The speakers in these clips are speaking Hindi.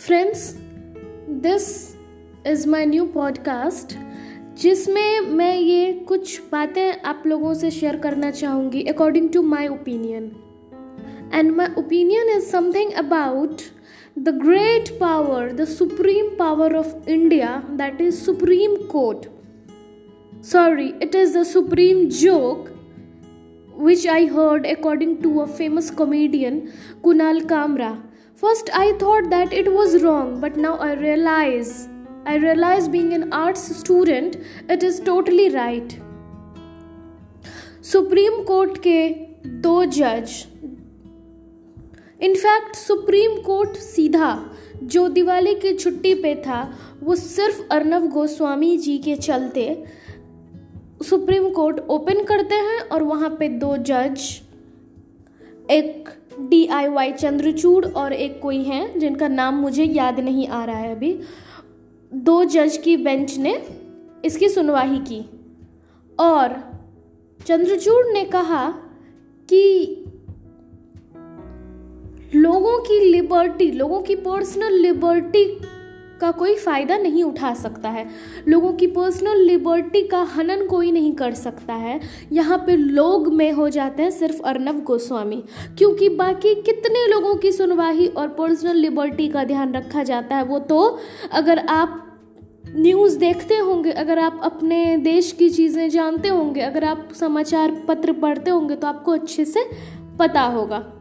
Friends this is my new podcast जिसमें मैं ये कुछ बातें आप लोगों से शेयर करना चाहूँगी according to my opinion and my opinion is something about the great power the supreme power of India that is supreme court sorry it is the supreme joke which I heard according to a famous comedian, Kunal Kamra. First I thought that it was wrong, but now I realize I realize being an arts student it is totally right. Supreme court के दो जज इनफैक्ट सुप्रीम कोर्ट सीधा जो दिवाली की छुट्टी पे था वो सिर्फ़ अर्नब गोस्वामी जी के चलते सुप्रीम कोर्ट ओपन करते हैं और वहाँ पे दो जज एक डी आई वाई चंद्रचूड़ और एक कोई हैं, जिनका नाम मुझे याद नहीं आ रहा है अभी। दो जज की बेंच ने इसकी सुनवाई की। और चंद्रचूड़ ने कहा कि लोगों की लिबर्टी, लोगों की पर्सनल लिबर्टी का कोई फ़ायदा नहीं उठा सकता है। लोगों की पर्सनल लिबर्टी का हनन कोई नहीं कर सकता है। यहाँ पे लोग में हो जाते हैं सिर्फ़ अर्नब गोस्वामी। क्योंकि बाकी कितने लोगों की सुनवाई और पर्सनल लिबर्टी का ध्यान रखा जाता है, वो तो अगर आप न्यूज़ देखते होंगे, अगर आप अपने देश की चीज़ें जानते होंगे, अगर आप समाचार पत्र पढ़ते होंगे तो आपको अच्छे से पता होगा।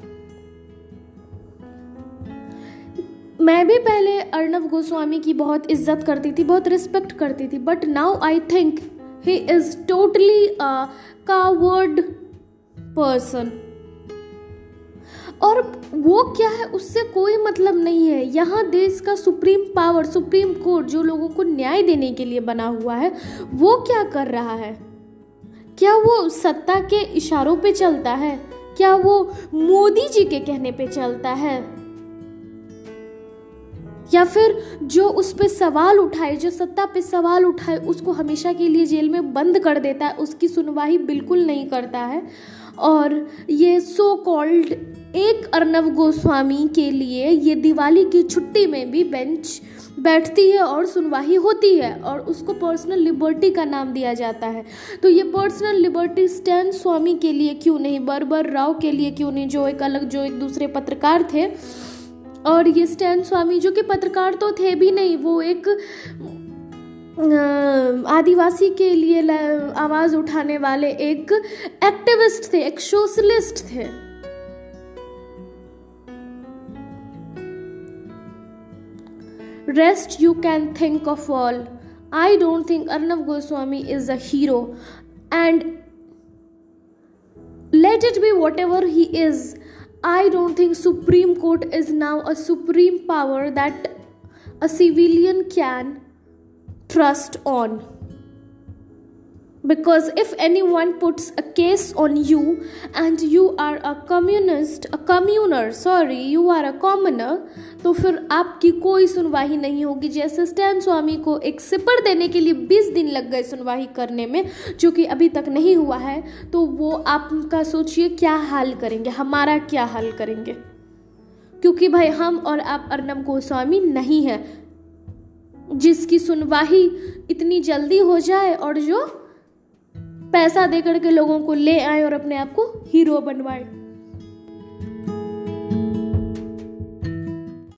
मैं भी पहले अर्नब गोस्वामी की बहुत इज़्ज़त करती थी, बहुत रिस्पेक्ट करती थी but now I think he is totally coward person और वो क्या है, उससे कोई मतलब नहीं है। यहाँ देश का सुप्रीम पावर सुप्रीम कोर्ट जो लोगों को न्याय देने के लिए बना हुआ है, वो क्या कर रहा है? क्या वो सत्ता के इशारों पे चलता है? क्या वो मोदी जी के कहने पे चलता है? या फिर जो उस पर सवाल उठाए, जो सत्ता पे सवाल उठाए, उसको हमेशा के लिए जेल में बंद कर देता है, उसकी सुनवाई बिल्कुल नहीं करता है। और ये सो कॉल्ड एक अर्नब गोस्वामी के लिए ये दिवाली की छुट्टी में भी बेंच बैठती है और सुनवाई होती है और उसको पर्सनल लिबर्टी का नाम दिया जाता है। तो ये पर्सनल लिबर्टी स्टैन स्वामी के लिए क्यों नहीं, बरबर राव के लिए क्यों नहीं, जो एक अलग, जो एक दूसरे पत्रकार थे और ये स्टैन स्वामी जो कि पत्रकार तो थे भी नहीं, वो एक आदिवासी के लिए आवाज़ उठाने वाले एक एक्टिविस्ट थे, एक सोशलिस्ट थे। Rest you can think of all I don't think Arnab Goswami is a hero and let it be whatever he is I don't think Supreme Court is now a supreme power that a civilian can trust on. Because if anyone puts a case on you and you are a communist, a communer, sorry, you are a commoner, तो फिर आपकी कोई सुनवाई नहीं होगी। जैसे स्टैन स्वामी को एक सिपर देने के लिए 20 दिन लग गए सुनवाई करने में जो कि अभी तक नहीं हुआ है तो वो आपका सोचिए क्या हाल करेंगे हमारा क्या हाल करेंगे? क्योंकि भाई हम और आप अर्नब गोस्वामी नहीं हैं। जिसकी सुनवाई इतनी जल्दी हो जाए और जो पैसा दे करके लोगों को ले आए और अपने आप को हीरो बनवाए।